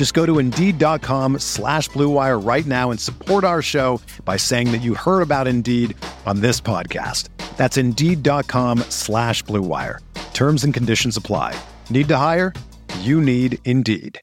Just go to Indeed.com slash BlueWire right now and support our show by saying that you heard about Indeed on this podcast. That's Indeed.com slash BlueWire. Terms and conditions apply. Need to hire? You need Indeed.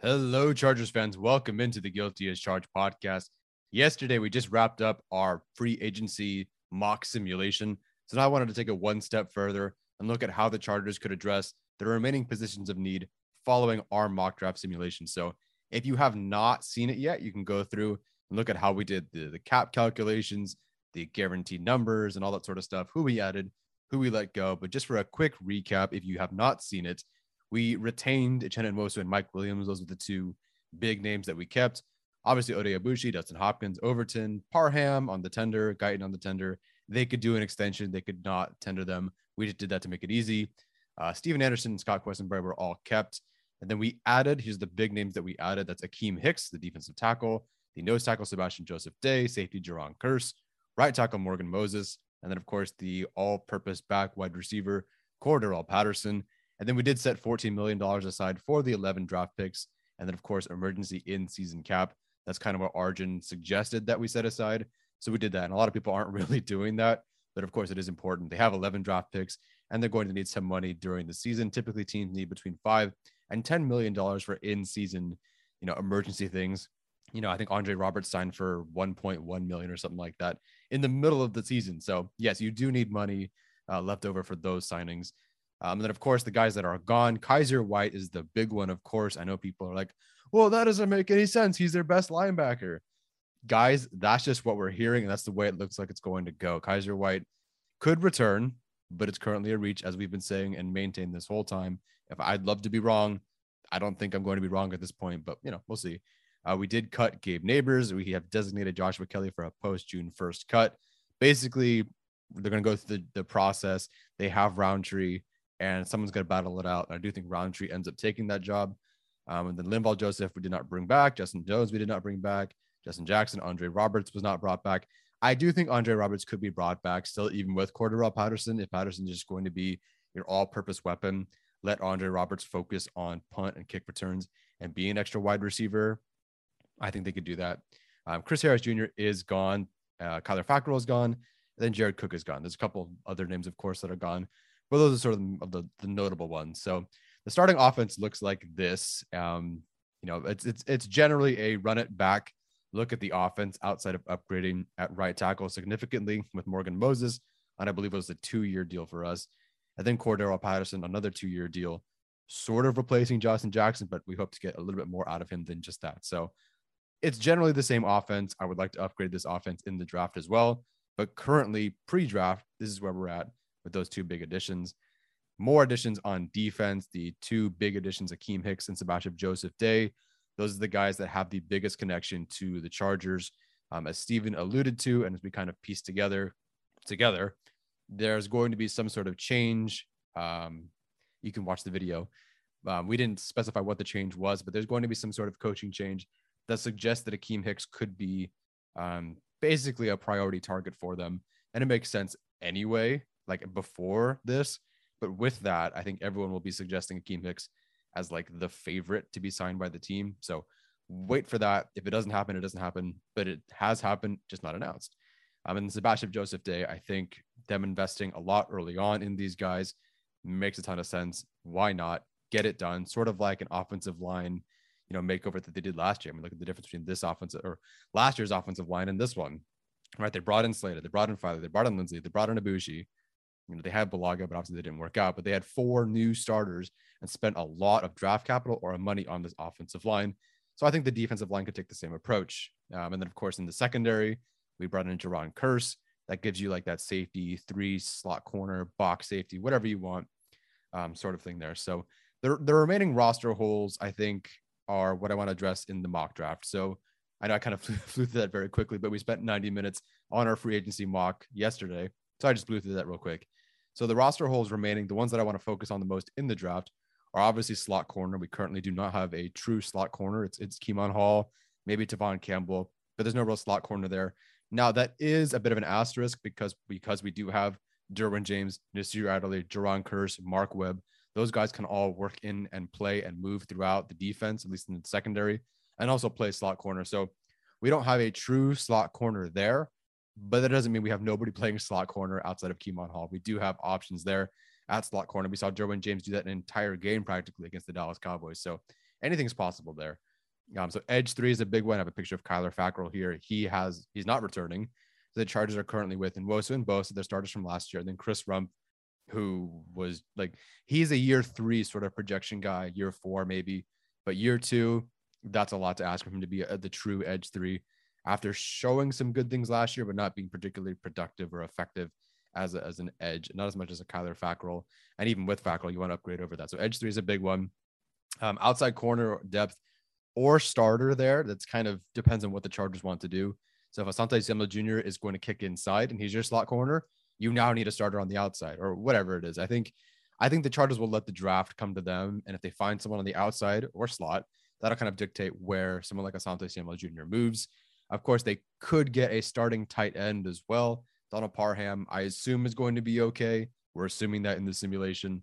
Hello, Chargers fans. Welcome into the Guilty as Charged podcast. Yesterday, we just wrapped up our free agency mock simulation. So now I wanted to take it one step further and look at how the Chargers could address the remaining positions of need following our mock draft simulation. So if you have not seen it yet, you can go through and look at how we did the, the cap calculations, the guaranteed numbers, and all that sort of stuff, who we added, who we let go. But just for a quick recap, if you have not seen it, we retained Uchenna Nwosu and Mike Williams. Those are the two big names that we kept. Obviously, Oday Aboushi, Dustin Hopkins, Overton, Parham on the tender, Guyton on the tender. They could do an extension. They could not tender them. We just did that to make it easy. Uh, Steven Anderson and Scott Quessenberry were all kept. And then we added, here's the big names that we added. That's Akiem Hicks, the defensive tackle, the nose tackle, Sebastian Joseph Day, safety, Jayron Kearse, right tackle, Morgan Moses, and then, of course, the all purpose back wide receiver, Cordarrelle Patterson. And then we did set $14 million aside for the 11 draft picks. And then, of course, emergency in season cap. That's kind of what Arjun suggested that we set aside. So we did that. And a lot of people aren't really doing that. But of course, it is important. They have 11 draft picks and they're going to need some money during the season. Typically, teams need between five and $10 million for in season, you know, emergency things. You know, I think Andre Roberts signed for 1.1 million or something like that in the middle of the season. So, yes, you do need money uh, left over for those signings. Um, and then, of course, the guys that are gone, Kyzir White is the big one, of course. I know people are like, well, that doesn't make any sense. He's their best linebacker. Guys, that's just what we're hearing. And that's the way it looks like it's going to go. Kyzir White could return, but it's currently a reach, as we've been saying and maintained this whole time. If I'd love to be wrong, I don't think I'm going to be wrong at this point, but you know, we'll see. Uh, we did cut Gabe Nabers. We have designated Joshua Kelley for a post June 1st cut. Basically, they're going to go through the, the process. They have Rountree, and someone's going to battle it out. And I do think Rountree ends up taking that job. Um, and then Linval Joseph, we did not bring back. Justin Jones, we did not bring back. Justin Jackson, Andre Roberts was not brought back. I do think Andre Roberts could be brought back still, even with Cordarrelle Patterson. If Patterson is just going to be your all purpose weapon, let Andre Roberts focus on punt and kick returns and be an extra wide receiver. I think they could do that. Um, Chris Harris Jr. is gone. Uh, Kyler Fackrell is gone. then Jared Cook is gone. There's a couple other names, of course, that are gone but those are sort of the, the notable ones. So the starting offense looks like this. Um, you know, it's it's it's generally a run it back look at the offense outside of upgrading at right tackle significantly with Morgan Moses, and I believe it was a two-year deal for us. And then Cordarrelle Patterson, another two-year deal, sort of replacing Justin Jackson, but we hope to get a little bit more out of him than just that. So it's generally the same offense. I would like to upgrade this offense in the draft as well. But currently, pre-draft, this is where we're at with those two big additions. More additions on defense, the two big additions, Akiem Hicks and Sebastian Joseph Day. Those are the guys that have the biggest connection to the Chargers. Um, as Steven alluded to, and as we kind of piece together together, there's going to be some sort of change. Um, you can watch the video. Um, we didn't specify what the change was, but there's going to be some sort of coaching change that suggests that Akiem Hicks could be um, basically a priority target for them. And it makes sense anyway like before this. But with that, I think everyone will be suggesting Akiem Hicks as like the favorite to be signed by the team. So wait for that. If it doesn't happen, it doesn't happen, but it has happened, just not announced. Um, and Sebastian Joseph Day, I think them investing a lot early on in these guys makes a ton of sense. Why not get it done, sort of like an offensive line, you know, makeover that they did last year. I mean, look at the difference between this offensive or last year's offensive line and this one. Right? They brought in Slater, they brought in Feiler, they brought in Linsley, they brought in Aboushi. You know, they had Bulaga, but obviously they didn't work out. But they had four new starters and spent a lot of draft capital or money on this offensive line. So I think the defensive line could take the same approach. Um, and then, of course, in the secondary, we brought in Jayron Kearse. That gives you like that safety, three slot corner, box safety, whatever you want, um, sort of thing there. So the, the remaining roster holes, I think, are what I want to address in the mock draft. So I know I kind of flew through that very quickly, but we spent 90 minutes on our free agency mock yesterday. So I just blew through that real quick. So the roster holes remaining, the ones that I want to focus on the most in the draft are obviously slot corner. We currently do not have a true slot corner. It's it's Kemon Hall, maybe Tevaughn Campbell, but there's no real slot corner there. Now that is a bit of an asterisk because because we do have Derwin James, Nasir Adderley, Jayron Kearse, Mark Webb. Those guys can all work in and play and move throughout the defense, at least in the secondary, and also play slot corner. So we don't have a true slot corner there, but that doesn't mean we have nobody playing slot corner outside of Kemon Hall. We do have options there at slot corner. We saw Derwin James do that an entire game practically against the Dallas Cowboys. So anything's possible there. Um, so edge three is a big one. I have a picture of Kyler Fackrell here. He has he's not returning. The Chargers are currently with Nwosu and Bosa, their starters from last year. And then Chris Rumph, who was like he's a year three sort of projection guy, year four maybe, but year two, that's a lot to ask for him to be a, the true edge three after showing some good things last year, but not being particularly productive or effective as, a, as an edge, not as much as a Kyler Fackrell. And even with Fackrell, you want to upgrade over that. So edge three is a big one. Um, outside corner depth or starter there. That's kind of depends on what the Chargers want to do. So if Asante Samuel Jr. is going to kick inside and he's your slot corner, you now need a starter on the outside or whatever it is. I think I think the Chargers will let the draft come to them. And if they find someone on the outside or slot, that'll kind of dictate where someone like Asante Samuel Jr. moves. Of course, they could get a starting tight end as well. Donald Parham, I assume, is going to be okay. We're assuming that in the simulation.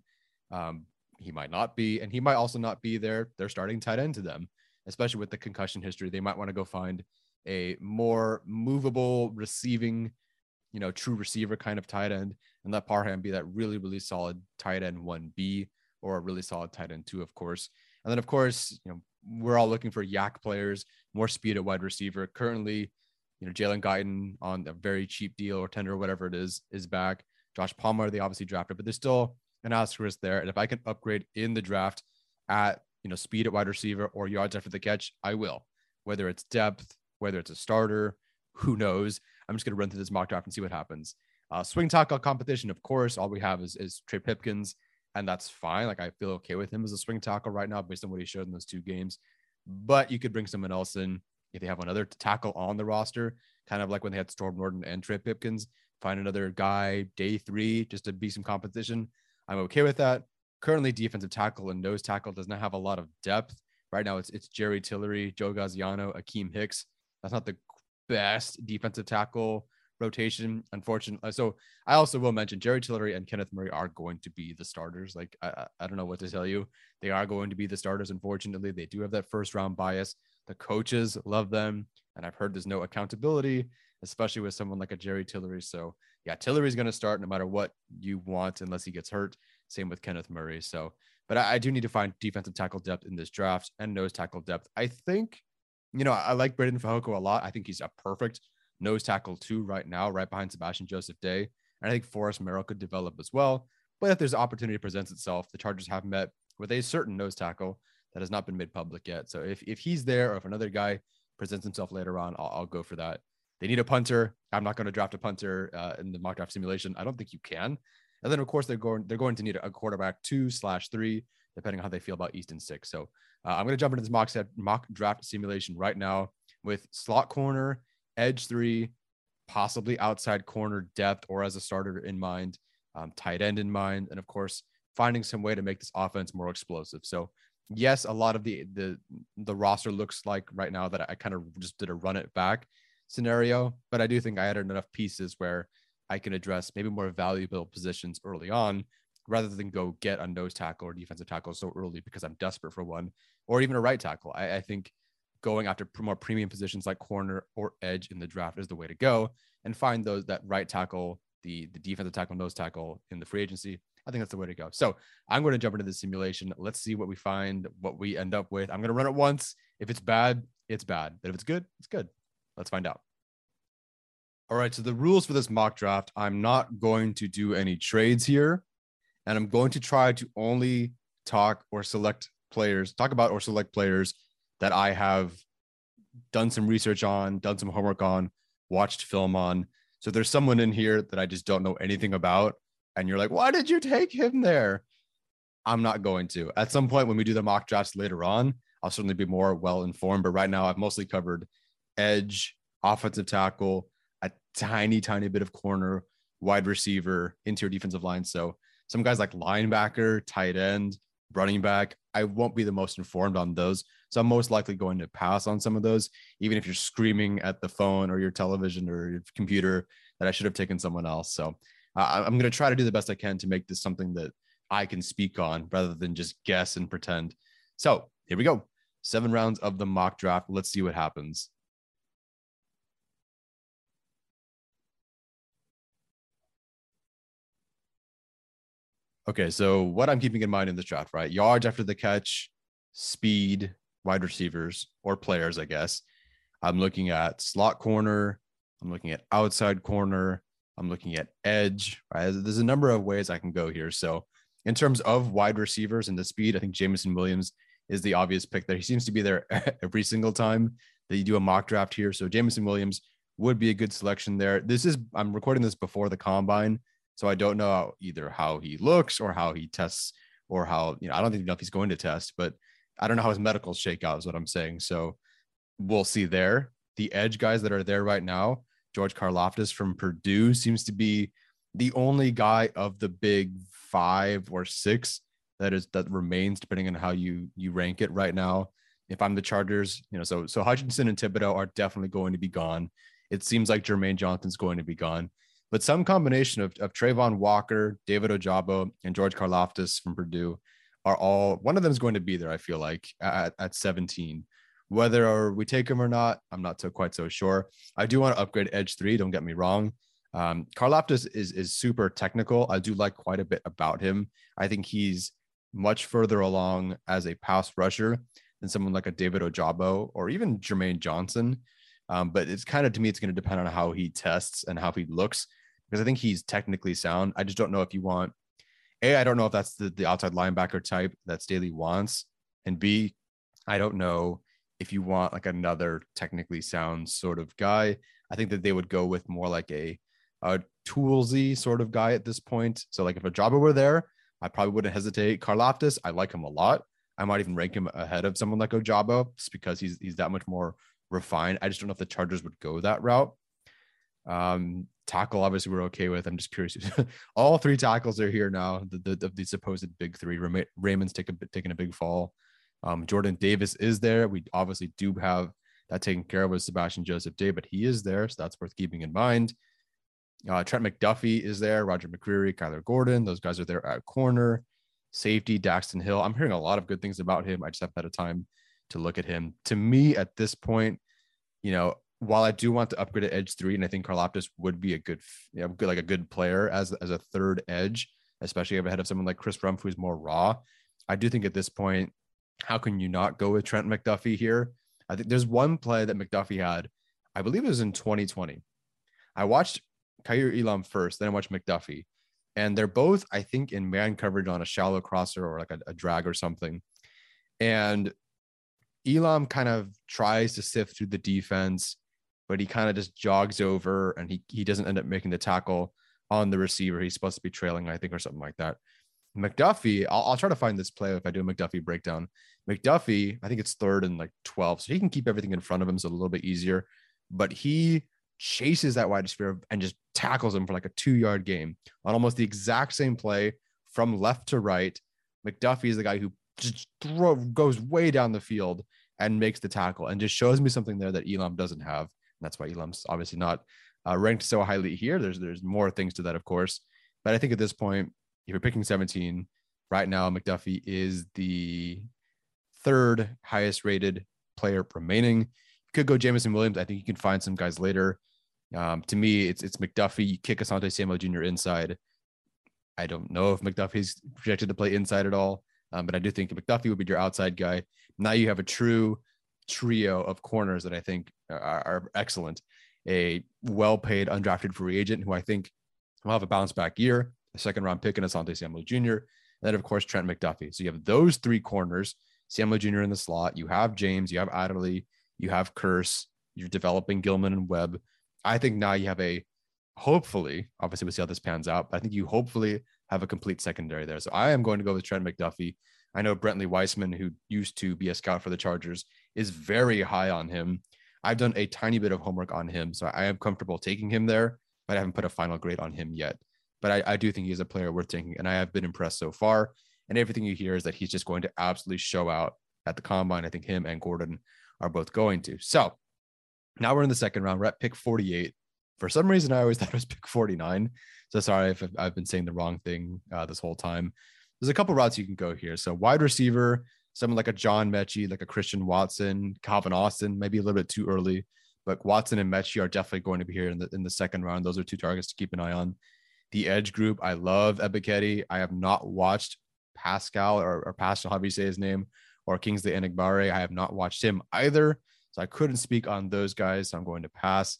Um, he might not be, and he might also not be there. They're starting tight end to them, especially with the concussion history. They might want to go find a more movable receiving, you know, true receiver kind of tight end and let Parham be that really, really solid tight end 1B or a really solid tight end two, of course. And then, of course, you know, we're all looking for YAC players, more speed at wide receiver. Currently, you know, Jalen Guyton on a very cheap deal or tender or whatever it is, is back. Josh Palmer, they obviously drafted, but there's still an asterisk there. And if I can upgrade in the draft at, you know, speed at wide receiver or yards after the catch, I will. Whether it's depth, whether it's a starter, who knows? I'm just going to run through this mock draft and see what happens. Uh, swing tackle competition, of course, all we have is, is Trey Pipkins and that's fine. Like I feel okay with him as a swing tackle right now based on what he showed in those two games. But you could bring someone else in if they have another tackle on the roster, kind of like when they had Storm Norton and Trey Pipkins. Find another guy day three just to be some competition. I'm okay with that. Currently, defensive tackle and nose tackle does not have a lot of depth. Right now, it's it's Jerry Tillery, Joe Gaziano, Akiem Hicks. That's not the best defensive tackle rotation, unfortunately. Uh, so I also will mention Jerry Tillery and Kenneth Murray are going to be the starters. Like I, I don't know what to tell you. They are going to be the starters. Unfortunately, they do have that first round bias. The coaches love them, and I've heard there's no accountability, especially with someone like a Jerry Tillery. So yeah, Tillery's going to start no matter what you want, unless he gets hurt. Same with Kenneth Murray. So, but I, I do need to find defensive tackle depth in this draft and nose tackle depth. I think, you know, I like Breiden Fehoko a lot. I think he's a perfect nose tackle two right now, right behind Sebastian Joseph Day. And I think Forrest Merrill could develop as well. But if there's opportunity presents itself, the Chargers have met with a certain nose tackle that has not been made public yet. So if, if he's there or if another guy presents himself later on, I'll, I'll go for that. They need a punter. I'm not going to draft a punter uh, in the mock draft simulation. I don't think you can. And then of course they're going they're going to need a quarterback two slash three, depending on how they feel about Easton Stick. So uh, I'm going to jump into this mock set mock draft simulation right now with slot corner edge three, possibly outside corner depth or as a starter in mind, um, tight end in mind, and of course finding some way to make this offense more explosive. So yes, a lot of the the the roster looks like right now that I kind of just did a run it back scenario, but I do think I added enough pieces where I can address maybe more valuable positions early on rather than go get a nose tackle or defensive tackle so early because I'm desperate for one or even a right tackle. I, I think going after more premium positions like corner or edge in the draft is the way to go and find those that right tackle, the the defensive tackle, nose tackle in the free agency, I think that's the way to go. So I'm going to jump into the simulation. Let's see what we find, what we end up with. I'm going to run it once. If it's bad, it's bad. But if it's good, it's good. Let's find out. All right. So the rules for this mock draft I'm not going to do any trades here. And I'm going to try to only talk or select players, talk about or select players that I have done some research on, done some homework on, watched film on. So there's someone in here that I just don't know anything about. And you're like, why did you take him there? I'm not going to. At some point when we do the mock drafts later on, I'll certainly be more well informed. But right now, I've mostly covered edge, offensive tackle, a tiny, tiny bit of corner, wide receiver, interior defensive line. So some guys like linebacker, tight end, running back, I won't be the most informed on those. So I'm most likely going to pass on some of those, even if you're screaming at the phone or your television or your computer that I should have taken someone else. So uh, I'm going to try to do the best I can to make this something that I can speak on rather than just guess and pretend. So here we go. Seven rounds of the mock draft. Let's see what happens. Okay, so what I'm keeping in mind in this draft, right? Yards after the catch, speed, wide receivers or players, I guess. I'm looking at slot corner. I'm looking at outside corner. I'm looking at edge. Right, there's a number of ways I can go here. So, in terms of wide receivers and the speed, I think Jameson Williams is the obvious pick there. He seems to be there every single time that you do a mock draft here. So, Jameson Williams would be a good selection there. This is I'm recording this before the combine, so I don't know either how he looks or how he tests or how, you know, I don't even know if he's going to test, but I don't know how his medicals shake out, is what I'm saying. So we'll see there. The edge guys that are there right now, George Karlaftis from Purdue seems to be the only guy of the big five or six that is that remains, depending on how you you rank it right now. If I'm the Chargers, you know, so so Hutchinson and Thibodeaux are definitely going to be gone. It seems like Jermaine Johnson's going to be gone but some combination of, of Travon Walker, David Ojabo, and George Karlaftis from Purdue are all one of them is going to be there, I feel like, at, at 17. Whether we take him or not, I'm not so quite so sure. I do want to upgrade Edge 3, don't get me wrong. Um, Karlaftis is is super technical. I do like quite a bit about him. I think he's much further along as a pass rusher than someone like a David Ojabo or even Jermaine Johnson. Um, but it's kind of to me, it's going to depend on how he tests and how he looks because I think he's technically sound. I just don't know if you want a. I don't know if that's the, the outside linebacker type that Staley wants, and B, I don't know if you want like another technically sound sort of guy. I think that they would go with more like a a toolsy sort of guy at this point. So like if a Ojabo were there, I probably wouldn't hesitate. Karlaftis, I like him a lot. I might even rank him ahead of someone like Ojabo just because he's he's that much more refined. I just don't know if the Chargers would go that route. Um, tackle, obviously, we're okay with. I'm just curious. All three tackles are here now. The, the, the supposed big three. Raymond's take a, taking a big fall. Um, Jordan Davis is there. We obviously do have that taken care of with Sebastian Joseph Day, but he is there. So that's worth keeping in mind. Uh, Trent McDuffie is there. Roger McCreary, Kyler Gordon. Those guys are there at corner. Safety, Daxton Hill. I'm hearing a lot of good things about him. I just haven't had a time to look at him. To me, at this point, you know, while I do want to upgrade to edge three, and I think Karlaftis would be a good, you know, good like a good player as as a third edge, especially if ahead of someone like Chris Rumph, who's more raw. I do think at this point, how can you not go with Trent McDuffie here? I think there's one play that McDuffie had, I believe it was in 2020. I watched Kaiir Elam first, then I watched McDuffie, and they're both, I think, in man coverage on a shallow crosser or like a, a drag or something. And Elam kind of tries to sift through the defense but he kind of just jogs over and he he doesn't end up making the tackle on the receiver. He's supposed to be trailing, I think, or something like that. McDuffie, I'll, I'll try to find this play if I do a McDuffie breakdown. McDuffie, I think it's third and like 12. So he can keep everything in front of him. So a little bit easier. But he chases that wide receiver and just tackles him for like a two yard game on almost the exact same play from left to right. McDuffie is the guy who just throw, goes way down the field and makes the tackle and just shows me something there that Elam doesn't have. That's why Elam's obviously not uh, ranked so highly here. There's there's more things to that, of course. But I think at this point, if you're picking 17 right now, McDuffie is the third highest rated player remaining. You could go Jameson Williams. I think you can find some guys later. Um, to me, it's it's McDuffie. You kick Asante Samuel Jr. inside. I don't know if McDuffie's projected to play inside at all, um, but I do think McDuffie would be your outside guy. Now you have a true trio of corners that I think are, are excellent. A well-paid undrafted free agent who I think will have a bounce back year, a second round pick in Asante Samuel Jr., and then of course Trent McDuffie. So you have those three corners, Samuel Jr. in the slot. You have James, you have Adderley, you have Kearse, You're developing Gilman and Webb. I think now you have a hopefully, obviously we'll see how this pans out, but I think you hopefully have a complete secondary there. So I am going to go with Trent McDuffie. I know Brentley Weissman, who used to be a scout for the Chargers, is very high on him. I've done a tiny bit of homework on him, so I am comfortable taking him there, but I haven't put a final grade on him yet. But I, I do think he's a player worth taking, and I have been impressed so far. And everything you hear is that he's just going to absolutely show out at the combine. I think him and Gordon are both going to. So now we're in the second round. We're at pick 48. For some reason, I always thought it was pick 49. So sorry if I've been saying the wrong thing uh, this whole time. There's a couple routes you can go here. So wide receiver, someone like a John Metchie, like a Christian Watson, Calvin Austin, maybe a little bit too early, but Watson and Metchie are definitely going to be here in the in the second round. Those are two targets to keep an eye on. The edge group, I love Ebiketie. I have not watched Paschal or, or Paschal, however you say his name, or Kingsley Enagbare. I have not watched him either. So I couldn't speak on those guys. So I'm going to pass.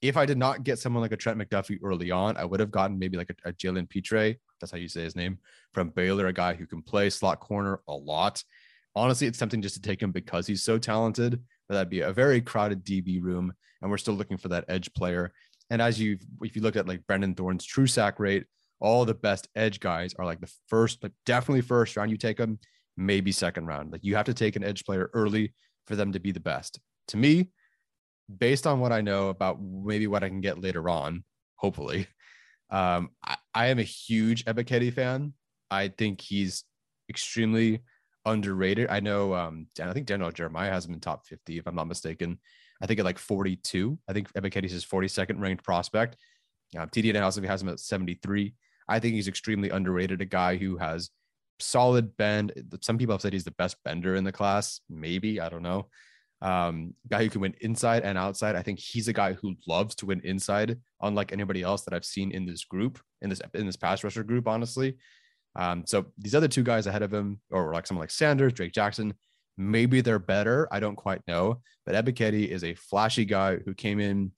If I did not get someone like a Trent McDuffie early on, I would have gotten maybe like a, a Jalen Pitre. That's how you say his name from Baylor, a guy who can play slot corner a lot. Honestly, it's tempting just to take him because he's so talented, but that'd be a very crowded DB room. And we're still looking for that edge player. And as you, if you look at like Brendan Thorn's true sack rate, all the best edge guys are like the first, like definitely first round you take them, maybe second round. Like you have to take an edge player early for them to be the best. To me, based on what I know about maybe what I can get later on, hopefully, um, I, I am a huge Ebiketie fan. I think he's extremely underrated. I know, um, I think Daniel Jeremiah has him in top 50, if I'm not mistaken. I think at like 42. I think Ebiketie's his 42nd ranked prospect. Um, TD also has him at 73. I think he's extremely underrated. A guy who has solid bend. Some people have said he's the best bender in the class. Maybe I don't know. Um, guy who can win inside and outside. I think he's a guy who loves to win inside, unlike anybody else that I've seen in this group, in this in this pass rusher group. Honestly, um, so these other two guys ahead of him, or like someone like Sanders, Drake Jackson, maybe they're better. I don't quite know. But Ebiketie is a flashy guy who came in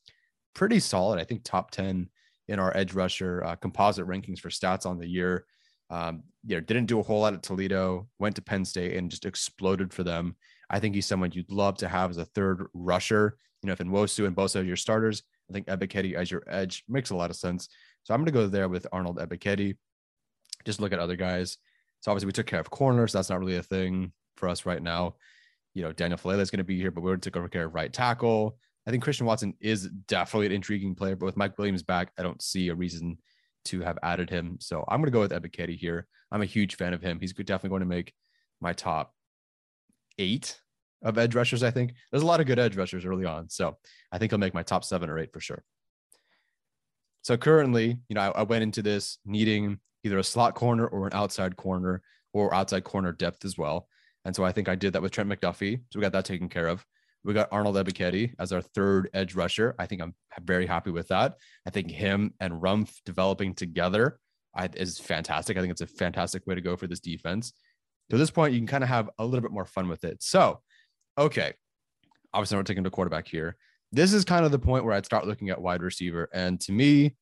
pretty solid. I think top ten in our edge rusher uh, composite rankings for stats on the year. Um, you know, didn't do a whole lot at Toledo, went to Penn State and just exploded for them. I think he's someone you'd love to have as a third rusher. You know, if Nwosu and Bosa are your starters, I think Ebiketie as your edge makes a lot of sense. So I'm going to go there with Arnold Ebiketie. Just look at other guys. So obviously we took care of corners. That's not really a thing for us right now. You know, Daniel Faalele is going to be here, but we're going to take care of right tackle. I think Christian Watson is definitely an intriguing player, but with Mike Williams back, I don't see a reason to have added him. So I'm going to go with Ebiketie here. I'm a huge fan of him. He's definitely going to make my top eight of edge rushers. I think there's a lot of good edge rushers early on. So I think he'll make my top seven or eight for sure. So currently, you know, I, I went into this needing either a slot corner or an outside corner or outside corner depth as well. And so I think I did that with Trent McDuffie. So we got that taken care of. We got Arnold Ebiketie as our third edge rusher. I think I'm very happy with that. I think him and Rumph developing together is fantastic. I think it's a fantastic way to go for this defense. To this point, you can kind of have a little bit more fun with it. So, okay, obviously we're taking the quarterback here. This is kind of the point where I'd start looking at wide receiver. And to me,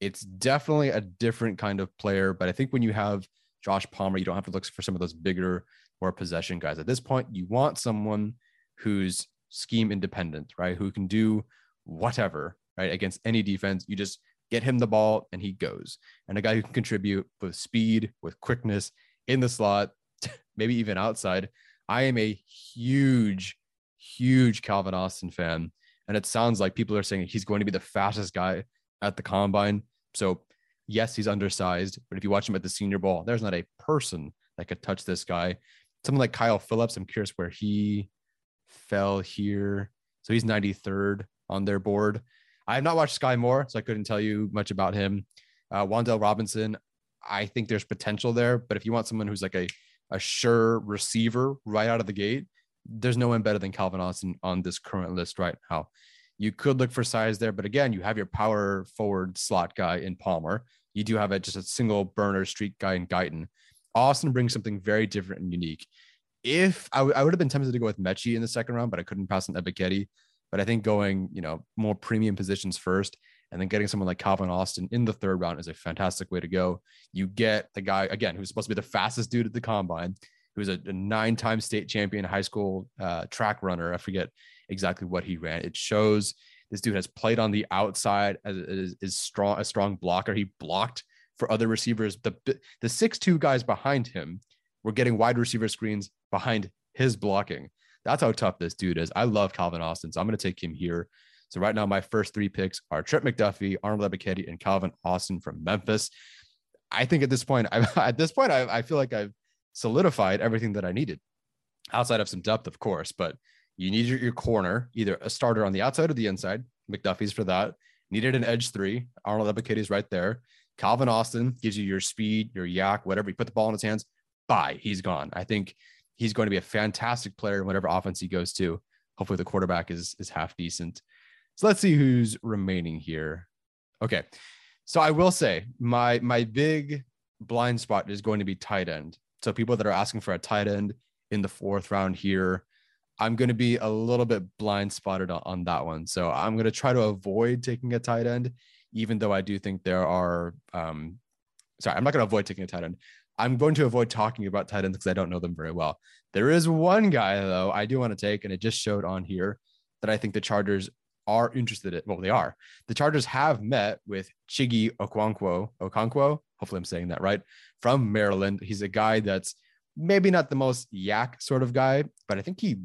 it's definitely a different kind of player. But I think when you have Josh Palmer, you don't have to look for some of those bigger, more possession guys. At this point, you want someone who's scheme independent, right? Who can do whatever, right? Against any defense. You just get him the ball and he goes. And a guy who can contribute with speed, with quickness in the slot, maybe even outside. I am a huge, huge Calvin Austin fan. And it sounds like people are saying he's going to be the fastest guy at the combine. So, yes, he's undersized, but if you watch him at the Senior Bowl, there's not a person that could touch this guy. Someone like Kyle Phillips, I'm curious where he fell here. So he's 93rd on their board. I have not watched Skyy Moore, so I couldn't tell you much about him. Uh, Wan'Dale Robinson, I think there's potential there, but if you want someone who's like a, a sure receiver right out of the gate, there's no one better than Calvin Austin on this current list right now. You could look for size there, but again, you have your power forward slot guy in Palmer. you do have a, just a single burner street guy in Guyton. Austin brings something very different and unique. If I, w- I would have been tempted to go with Metchie in the second round, but I couldn't pass on Ebiketie. But I think going, you know, more premium positions first and then getting someone like Calvin Austin in the third round is a fantastic way to go. You get the guy, again, who's supposed to be the fastest dude at the combine, who's a, a nine time state champion high school uh, track runner. I forget exactly what he ran. It shows this dude has played on the outside as is, is strong, a strong blocker. He blocked for other receivers. The the six two guys behind him were getting wide receiver screens behind his blocking. That's how tough this dude is. I love Calvin Austin, so I'm going to take him here. So right now, my first three picks are Trent McDuffie, Arnold Ebiketie, and Calvin Austin from Memphis. I think at this point, I, at this point, I, I feel like I've solidified everything that I needed, outside of some depth, of course. But you need your, your corner, either a starter on the outside or the inside. McDuffie's for that. Needed an edge three. Arnold Ebiketie is right there. Calvin Austin gives you your speed, your YAC, whatever. You put the ball in his hands, bye. He's gone. I think he's going to be a fantastic player in whatever offense he goes to. Hopefully the quarterback is is half decent. So let's see who's remaining here. Okay. So I will say my my big blind spot is going to be tight end. So people that are asking for a tight end in the fourth round here, I'm going to be a little bit blind spotted on, that one. So I'm going to try to avoid taking a tight end, even though I do think there are. Um, sorry, I'm not going to avoid taking a tight end. I'm going to avoid talking about tight ends because I don't know them very well. There is one guy though I do want to take, and it just showed on here that I think the Chargers are interested in. Well, they are. The Chargers have met with Chiggy Okonkwo. Okonkwo. Hopefully, I'm saying that right. From Maryland, he's a guy that's maybe not the most YAC sort of guy, but I think he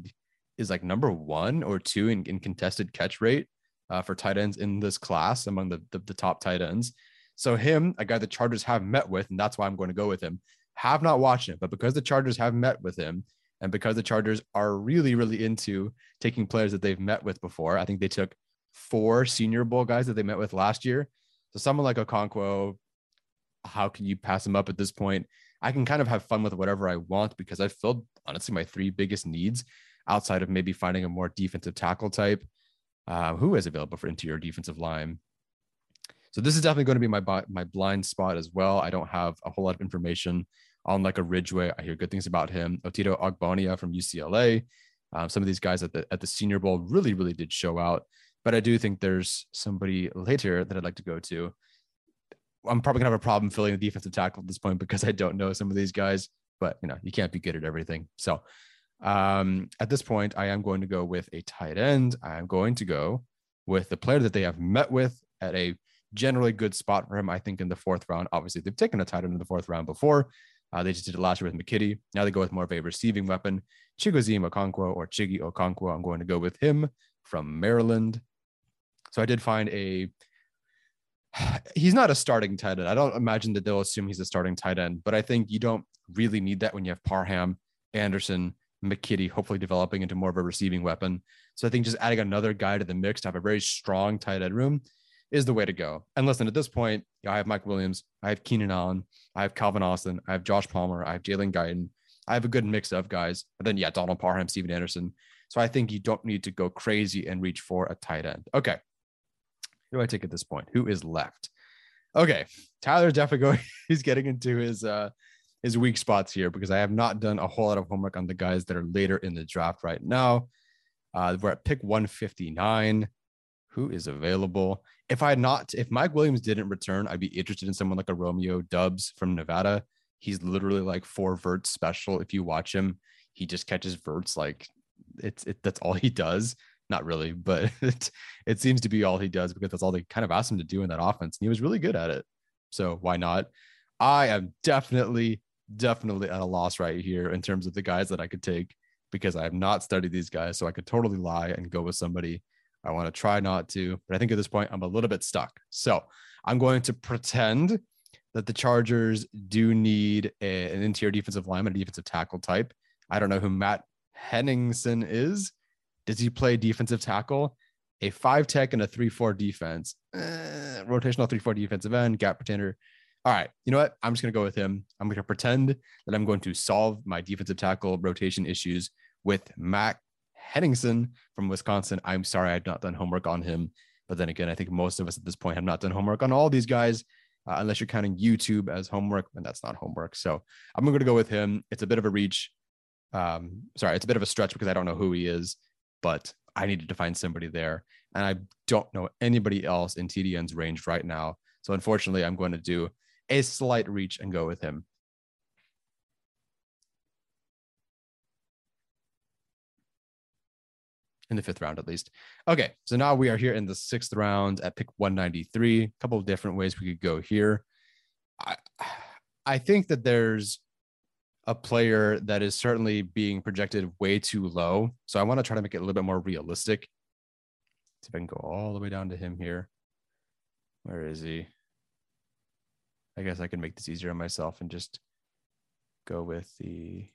is like number one or two in, in contested catch rate uh, for tight ends in this class among the, the, the top tight ends. So him, a guy the Chargers have met with, and that's why I'm going to go with him. Have not watched him, but because the Chargers have met with him, and because the Chargers are really, really into taking players that they've met with before, I think they took four Senior Bowl guys that they met with last year. So someone like Okonkwo, how can you pass him up at this point? I can kind of have fun with whatever I want because I filled honestly my three biggest needs outside of maybe finding a more defensive tackle type uh, who is available for interior defensive line. So this is definitely going to be my my blind spot as well. I don't have a whole lot of information on like a Ridgeway. I hear good things about him. Otito Ogbonia from UCLA. Um, some of these guys at the at the Senior Bowl really really did show out. But I do think there's somebody later that I'd like to go to. I'm probably gonna have a problem filling the defensive tackle at this point because I don't know some of these guys. But you know, you can't be good at everything. So um, at this point, I am going to go with a tight end. I'm going to go with the player that they have met with at a generally good spot for him. I think in the fourth round. Obviously, they've taken a tight end in the fourth round before. Uh, they just did it last year with McKitty. Now they go with more of a receiving weapon, Chigoziem Okonkwo or Chiggy Okonkwo. I'm going to go with him from Maryland. So I did find a. He's not a starting tight end. I don't imagine that they'll assume he's a starting tight end, but I think you don't really need that when you have Parham, Anderson, McKitty, hopefully developing into more of a receiving weapon. So I think just adding another guy to the mix to have a very strong tight end room is the way to go. And listen, at this point, I have Mike Williams, I have Keenan Allen, I have Calvin Austin, I have Josh Palmer, I have Jalen Guyton. I have a good mix of guys. But then, yeah, Donald Parham, Steven Anderson. So I think you don't need to go crazy and reach for a tight end. Okay. Who do I take at this point? Who is left? Okay. Tyler's definitely going, he's getting into his uh his weak spots here because I have not done a whole lot of homework on the guys that are later in the draft right now. Uh, we're at pick 159. Who is available? If I had not, if Mike Williams didn't return, I'd be interested in someone like a Romeo Doubs from Nevada. He's literally like four verts special. If you watch him, he just catches verts like it's it, that's all he does. Not really, but it, it seems to be all he does because that's all they kind of asked him to do in that offense. And he was really good at it. So why not? I am definitely definitely at a loss right here in terms of the guys that I could take because I have not studied these guys. So I could totally lie and go with somebody. I want to try not to, but I think at this point I'm a little bit stuck. So I'm going to pretend that the Chargers do need a, an interior defensive lineman, a defensive tackle type. I don't know who Matt Henningsen is. Does he play defensive tackle? A five tech and a three four defense, eh, rotational three four defensive end, gap pretender all right, you know what? I'm just going to go with him. I'm going to pretend that I'm going to solve my defensive tackle rotation issues with Matt Henningsen from Wisconsin. I'm sorry I've not done homework on him. But then again, I think most of us at this point have not done homework on all these guys. uh, unless you're counting YouTube as homework, and that's not homework. So I'm going to go with him. It's a bit of a reach. Um, sorry, it's a bit of a stretch because I don't know who he is, but I needed to find somebody there. And I don't know anybody else in TDN's range right now. So unfortunately, I'm going to do a slight reach and go with him. in the fifth round at least. Okay, so now we are here in the sixth round at pick 193. A couple of different ways we could go here. I, I think that there's a player that is certainly being projected way too low. So I want to try to make it a little bit more realistic. See if I can go all the way down to him here. Where is he? I guess I can make this easier on myself and just go with the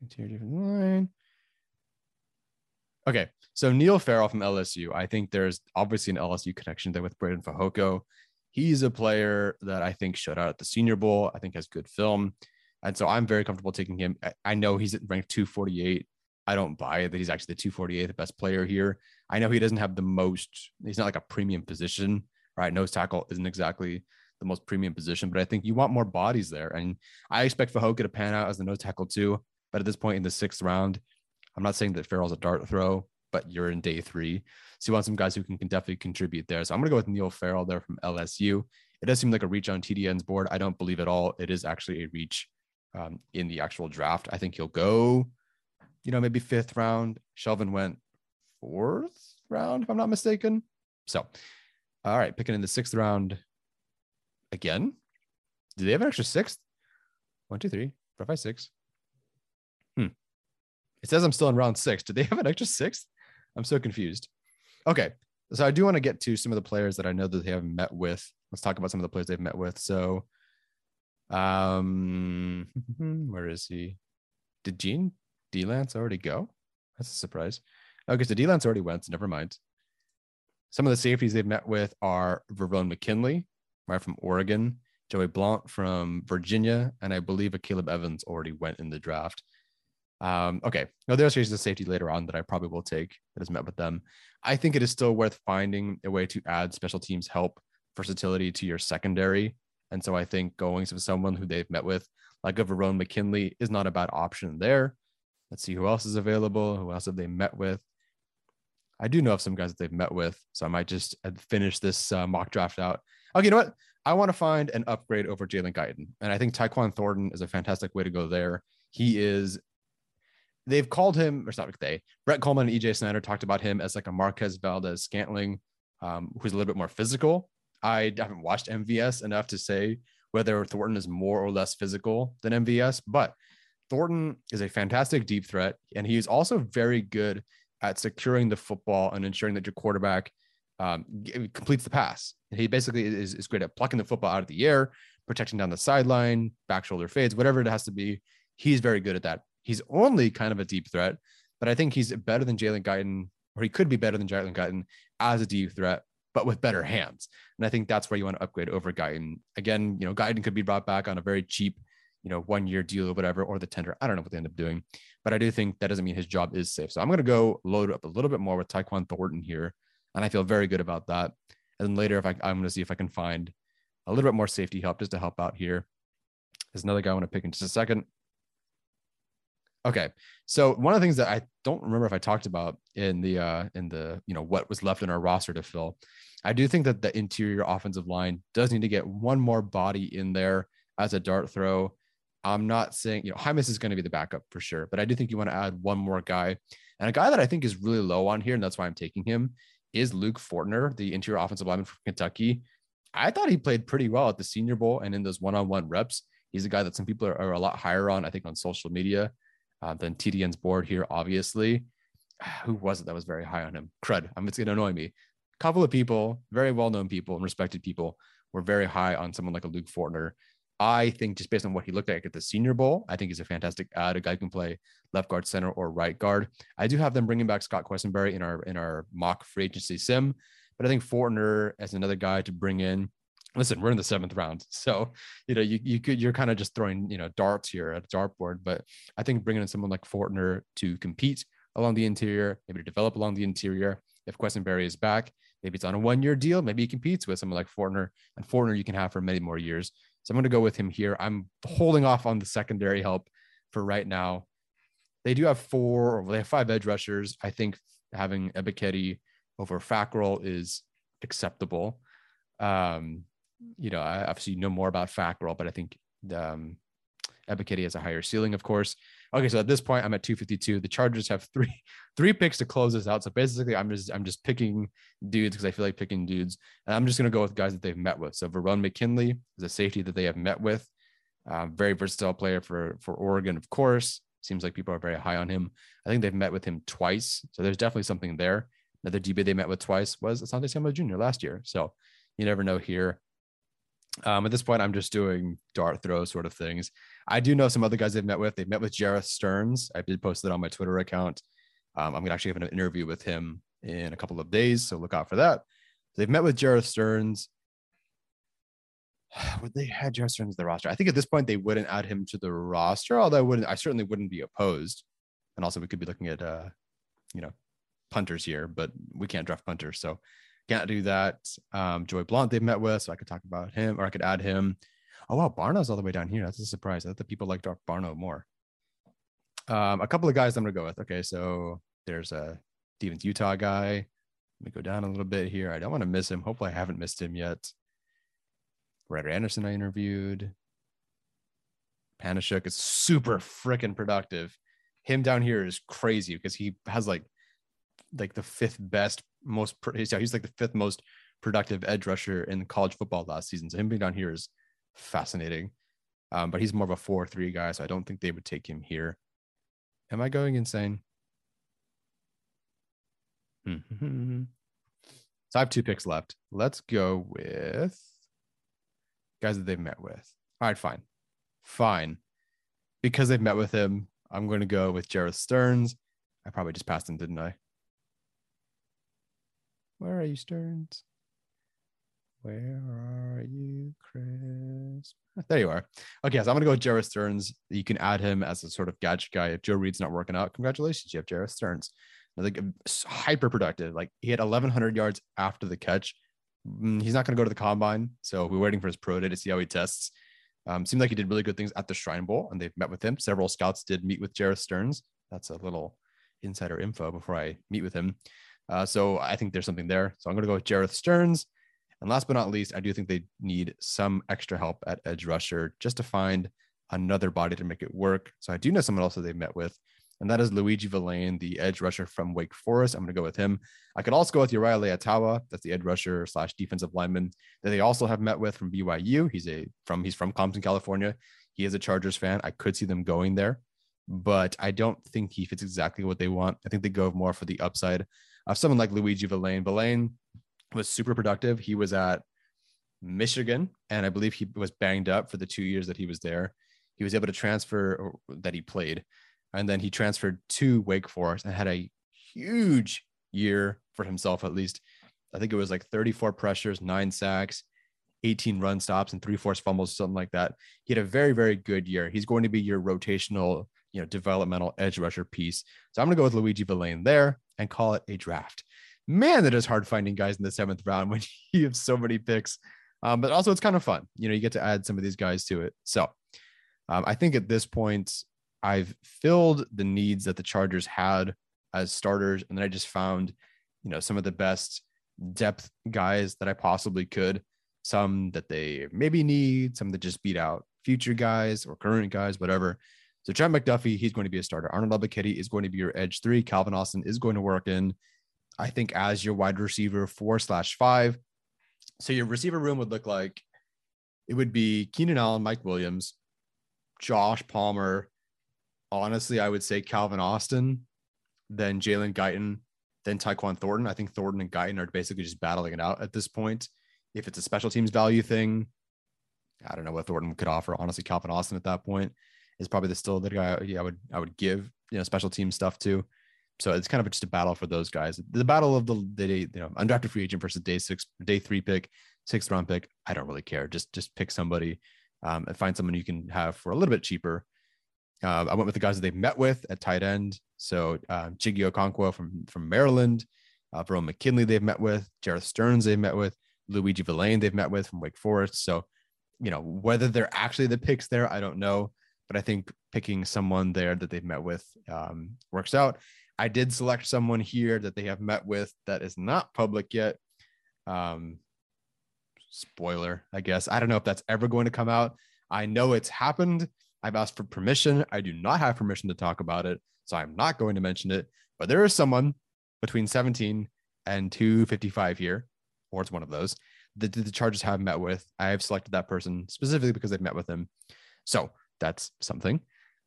interior line. Okay, so Neil Farrell from LSU. I think there's obviously an LSU connection there with Breiden Fehoko. He's a player that I think showed out at the Senior Bowl. I think has good film, and so I'm very comfortable taking him. I know he's ranked 248. I don't buy it that he's actually the 248th best player here. I know he doesn't have the most. He's not like a premium position, right? Nose tackle isn't exactly the most premium position, but I think you want more bodies there, and I expect Fehoko to pan out as the nose tackle too. But at this point in the sixth round, I'm not saying that Farrell's a dart throw, but you're in day three. So you want some guys who can, can definitely contribute there. So I'm going to go with Neil Farrell there from LSU. It does seem like a reach on TDN's board. I don't believe at all. It is actually a reach um, in the actual draft. I think he'll go, you know, maybe fifth round. Shelvin went fourth round, if I'm not mistaken. So, all right, picking in the sixth round again. Do they have an extra sixth? One, two, three, four, five, six. Hmm. It says I'm still in round six. Did they have an extra sixth? I'm so confused. Okay. So I do want to get to some of the players that I know that they have met with. Let's talk about some of the players they've met with. So um where is he? Did Jean Delance already go? That's a surprise. Okay, so Delance already went, so never mind. Some of the safeties they've met with are Verone McKinley, right from Oregon, Joey Blount from Virginia, and I believe a Caleb Evans already went in the draft. Um, okay. Now there's a safety later on that I probably will take that has met with them. I think it is still worth finding a way to add special teams help versatility to your secondary. And so I think going to someone who they've met with, like a Verone McKinley, is not a bad option there. Let's see who else is available. Who else have they met with? I do know of some guys that they've met with, so I might just uh, finish this uh, mock draft out. Okay, you know what? I want to find an upgrade over Jalen Guyton, and I think Tyquan Thornton is a fantastic way to go there. He is they've called him, or it's not they, Brett Coleman and EJ Snyder talked about him as like a Marquez Valdes-Scantling, um, who's a little bit more physical. I haven't watched MVS enough to say whether Thornton is more or less physical than MVS, but Thornton is a fantastic deep threat, and he is also very good at securing the football and ensuring that your quarterback um, completes the pass. And he basically is, is great at plucking the football out of the air, protecting down the sideline, back shoulder fades, whatever it has to be. He's very good at that. He's only kind of a deep threat, but I think he's better than Jalen Guyton, or he could be better than Jalen Guyton as a deep threat, but with better hands. And I think that's where you want to upgrade over Guyton. Again, you know, Guyton could be brought back on a very cheap, you know, one year deal or whatever, or the tender. I don't know what they end up doing, but I do think that doesn't mean his job is safe. So I'm going to go load up a little bit more with Tyquan Thornton here. And I feel very good about that. And then later, if I, I'm going to see if I can find a little bit more safety help just to help out here. There's another guy I want to pick in just a second. Okay. So one of the things that I don't remember if I talked about in the uh in the you know what was left in our roster to fill, I do think that the interior offensive line does need to get one more body in there as a dart throw. I'm not saying you know Jaimes is going to be the backup for sure, but I do think you want to add one more guy, and a guy that I think is really low on here, and that's why I'm taking him, is Luke Fortner, the interior offensive lineman from Kentucky. I thought he played pretty well at the Senior Bowl and in those one-on-one reps. He's a guy that some people are, are a lot higher on, I think, on social media uh, than TDN's board here, obviously. Who was it that was very high on him? Crud. I'm it's gonna annoy me. A couple of people, very well-known people and respected people, were very high on someone like a Luke Fortner. I think just based on what he looked like at the Senior Bowl, I think he's a fantastic add. A guy who can play left guard, center, or right guard. I do have them bringing back Scott Quessenberry in our in our mock free agency sim, but I think Fortner as another guy to bring in listen, we're in the seventh round. So, you know, you, you could, you're kind of just throwing, you know, darts here at a dartboard. But I think bringing in someone like Fortner to compete along the interior, maybe to develop along the interior, if Quessenberry is back, Maybe it's on a one year deal. Maybe he competes with someone like Fortner, and Fortner you can have for many more years. So I'm going to go with him here. I'm holding off on the secondary help for right now. They do have four or they have five edge rushers. I think having Ebiketie over Fackrell is acceptable. Um, you know, I obviously know more about Fackrell, but I think um, Ebiketie has a higher ceiling, of course. Okay, so at this point, I'm at 252. The Chargers have three three picks to close this out. So basically, I'm just I'm just picking dudes because I feel like picking dudes, and I'm just gonna go with guys that they've met with. So Verone McKinley is a safety that they have met with. Um, very versatile player for for Oregon, of course. Seems like people are very high on him. I think they've met with him twice, so there's definitely something there. Another DB they met with twice was Asante Samuel Jr. last year, so you never know here. Um, at this point, I'm just doing dart throw sort of things. I do know some other guys they've met with. They've met with Jerreth Sterns. I did post that on my Twitter account. Um, I'm gonna actually have an interview with him in a couple of days, so look out for that. They've met with Jerreth Sterns. Would they had Jerreth Sterns to the roster? I think at this point they wouldn't add him to the roster, although I wouldn't. I certainly wouldn't be opposed. And also, we could be looking at, uh, you know, punters here, but we can't draft punters, so can't do that. Um, Joey Blount they've met with, so I could talk about him or I could add him. Oh wow, Barno's all the way down here. That's a surprise. I thought the people liked Barno more. Um, a couple of guys I'm gonna go with. Okay, so there's a Stevens Utah guy. Let me go down a little bit here. I don't want to miss him. Hopefully, I haven't missed him yet. Ryder Anderson, I interviewed. Panasiuk is super freaking productive. Him down here is crazy because he has like like the fifth best, most he's like the fifth most productive edge rusher in college football last season. So him being down here is fascinating. Um, but he's more of a four-three guy, so I don't think they would take him here. Am I going insane? so I have two picks left. Let's go with guys that they've met with. All right, fine. Fine. Because they've met with him, I'm going to go with Jerreth Sterns. I probably just passed him, didn't I? Where are you, Sterns? Where are you, Chris? There you are. Okay, so I'm gonna go with Jerreth Sterns. You can add him as a sort of gadget guy. If Joe Reed's not working out, congratulations, you have Jerreth Sterns. Like hyper productive. Like he had 1,100 yards after the catch. Mm, he's not gonna go to the combine, so we're waiting for his pro day to see how he tests. Um, seemed like he did really good things at the Shrine Bowl, and they've met with him. Several scouts did meet with Jerreth Sterns. That's a little insider info before I meet with him. Uh, so I think there's something there. So I'm to go with Jerreth Sterns. And last but not least, I do think they need some extra help at edge rusher just to find another body to make it work. So I do know someone else that they've met with, and that is Luigi Vilain, the edge rusher from Wake Forest. I'm going to go with him. I could also go with Uriah Leiataua. That's the edge rusher slash defensive lineman that they also have met with from BYU. He's a from he's from Compton, California. He is a Chargers fan. I could see them going there, but I don't think he fits exactly what they want. I think they go more for the upside of someone like Luigi Vilain. Vilain was super productive. He was at Michigan, and I believe he was banged up for the two years that he was there. He was able to transfer that he played, and then he transferred to Wake Forest and had a huge year for himself, at least. I think it was like 34 pressures, nine sacks, 18 run stops, and three forced fumbles, something like that. He had a very, very good year. He's going to be your rotational, you know, developmental edge rusher piece. So I'm going to go with Luigi Vilain there and call it a draft. Man, that is hard finding guys in the seventh round when you have so many picks. Um, but also, it's kind of fun. You know, you get to add some of these guys to it. So um, I think at this point, I've filled the needs that the Chargers had as starters. And then I just found, you know, some of the best depth guys that I possibly could. Some that they maybe need, some that just beat out future guys or current guys, whatever. So Trent McDuffie, he's going to be a starter. Arnold Ebiketie is going to be your edge three. Calvin Austin is going to work in, I think, as your wide receiver four slash five. So your receiver room would look like it would be Keenan Allen, Mike Williams, Josh Palmer. Honestly, I would say Calvin Austin, then Jalen Guyton, then Tyquan Thornton. I think Thornton and Guyton are basically just battling it out at this point. If it's a special teams value thing, I don't know what Thornton could offer. Honestly, Calvin Austin at that point is probably the still the guy I would I would give you know special team stuff to. So it's kind of just a battle for those guys. The battle of the day, you know, undrafted free agent versus day six, day three pick, sixth round pick. I don't really care. Just just pick somebody um, and find someone you can have for a little bit cheaper. Uh, I went with the guys that they've met with at tight end. So uh, Chiggy Okonkwo from from Maryland, Uh, McKinley they've met with, Jerreth Sterns they've met with, Luigi Vilain they've met with from Wake Forest. So, you know, whether they're actually the picks there, I don't know. But I think picking someone there that they've met with um, works out. I did select someone here that they have met with that is not public yet. Um, spoiler, I guess. I don't know if that's ever going to come out. I know it's happened. I've asked for permission. I do not have permission to talk about it. So I'm not going to mention it. But there is someone between 17 and 255 here, or it's one of those that the Chargers have met with. I have selected that person specifically because they've met with him. So that's something.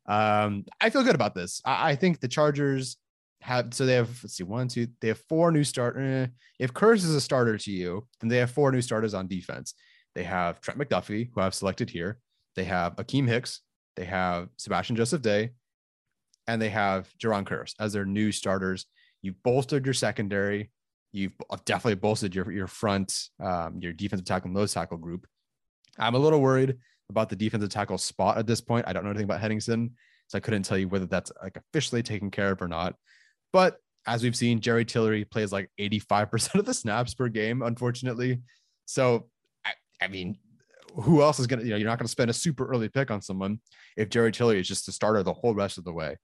Um, I feel good about this. I, I think the Chargers have so they have let's see one two they have four new starters. Eh, if Kearse is a starter to you, then they have four new starters on defense. They have Trent McDuffie, who I've selected here. They have Akiem Hicks. They have Sebastian Joseph Day, and they have Jayron Kearse as their new starters. You've bolstered your secondary. You've definitely bolstered your your front, um, your defensive tackle, and nose tackle group. I'm a little worried about the defensive tackle spot at this point. I don't know anything about Henningsen, so I couldn't tell you whether that's like officially taken care of or not. But as we've seen, Jerry Tillery plays like 85% of the snaps per game, unfortunately. So, I, I mean, who else is going to, you know, you're not going to spend a super early pick on someone if Jerry Tillery is just the starter the whole rest of the way.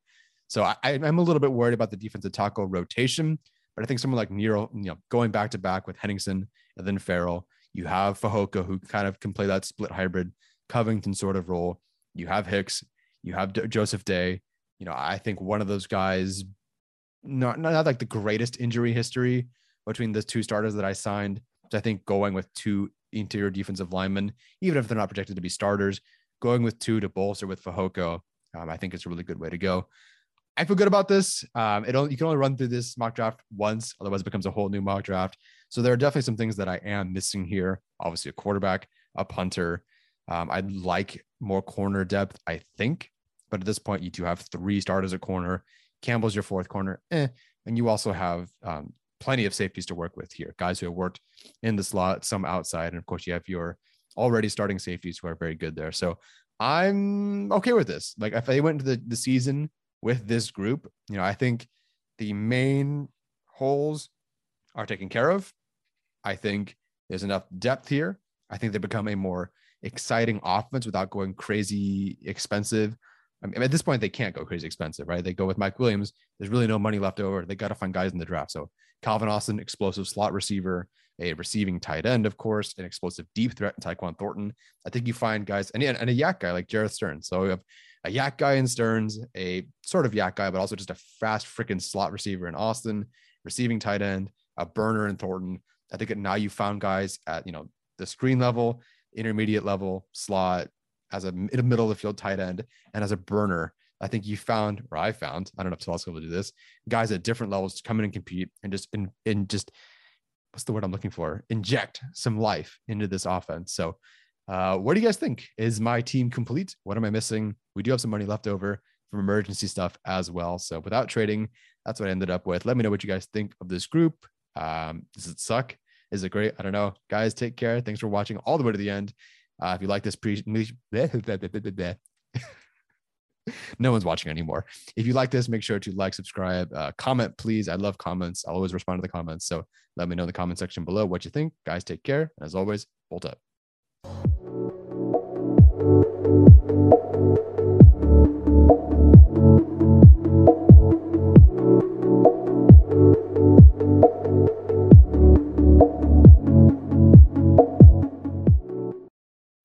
So I, I'm a little bit worried about the defensive tackle rotation, but I think someone like Nero, you know, going back to back with Henningsen and then Farrell, you have Fehoko who kind of can play that split hybrid Covington sort of role. You have Hicks, you have D- Joseph Day. You know, I think one of those guys not not like the greatest injury history between the two starters that I signed. So I think going with two interior defensive linemen, even if they're not projected to be starters, going with two to bolster with Fehoko, um, I think it's a really good way to go. I feel good about this. Um, it only, you can only run through this mock draft once, otherwise it becomes a whole new mock draft. So there are definitely some things that I am missing here. Obviously, a quarterback, a punter. Um, I'd like more corner depth, I think, but at this point, you do have three starters at corner. Campbell's your fourth corner, eh. and you also have um, plenty of safeties to work with here. Guys who have worked in the slot, some outside, and of course you have your already starting safeties who are very good there. So I'm okay with this. Like if they went into the, the season with this group, you know, I think the main holes are taken care of. I think there's enough depth here. I think they become a more exciting offense without going crazy expensive I mean, at this point, they can't go crazy expensive, right? They go with Mike Williams. There's really no money left over. They got to find guys in the draft. So Calvin Austin, explosive slot receiver, a receiving tight end, of course, an explosive deep threat in Tyquan Thornton. I think you find guys and, and a YAC guy like Jerreth Sterns. So we have a YAC guy in Sterns, a sort of YAC guy, but also just a fast freaking slot receiver in Austin, receiving tight end, a burner in Thornton. I think now you found guys at you know the screen level, intermediate level, slot, as a middle of the field tight end and as a burner. I think you found, or I found, I don't know if Telesco will do this, guys at different levels to come in and compete and just in, in just what's the word I'm looking for? Inject some life into this offense. So, uh, what do you guys think? Is my team complete? What am I missing? We do have some money left over from emergency stuff as well. So, without trading, that's what I ended up with. Let me know what you guys think of this group. Um, does it suck? Is it great? I don't know. Guys, take care. Thanks for watching all the way to the end. Uh, if you like this pre, no one's watching anymore. If you like this, make sure to like, subscribe, uh, comment, please. I love comments. I'll always respond to the comments. So let me know in the comment section below what you think. Guys, take care. As always, bolt up.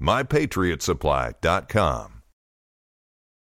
MyPatriotSupply.com.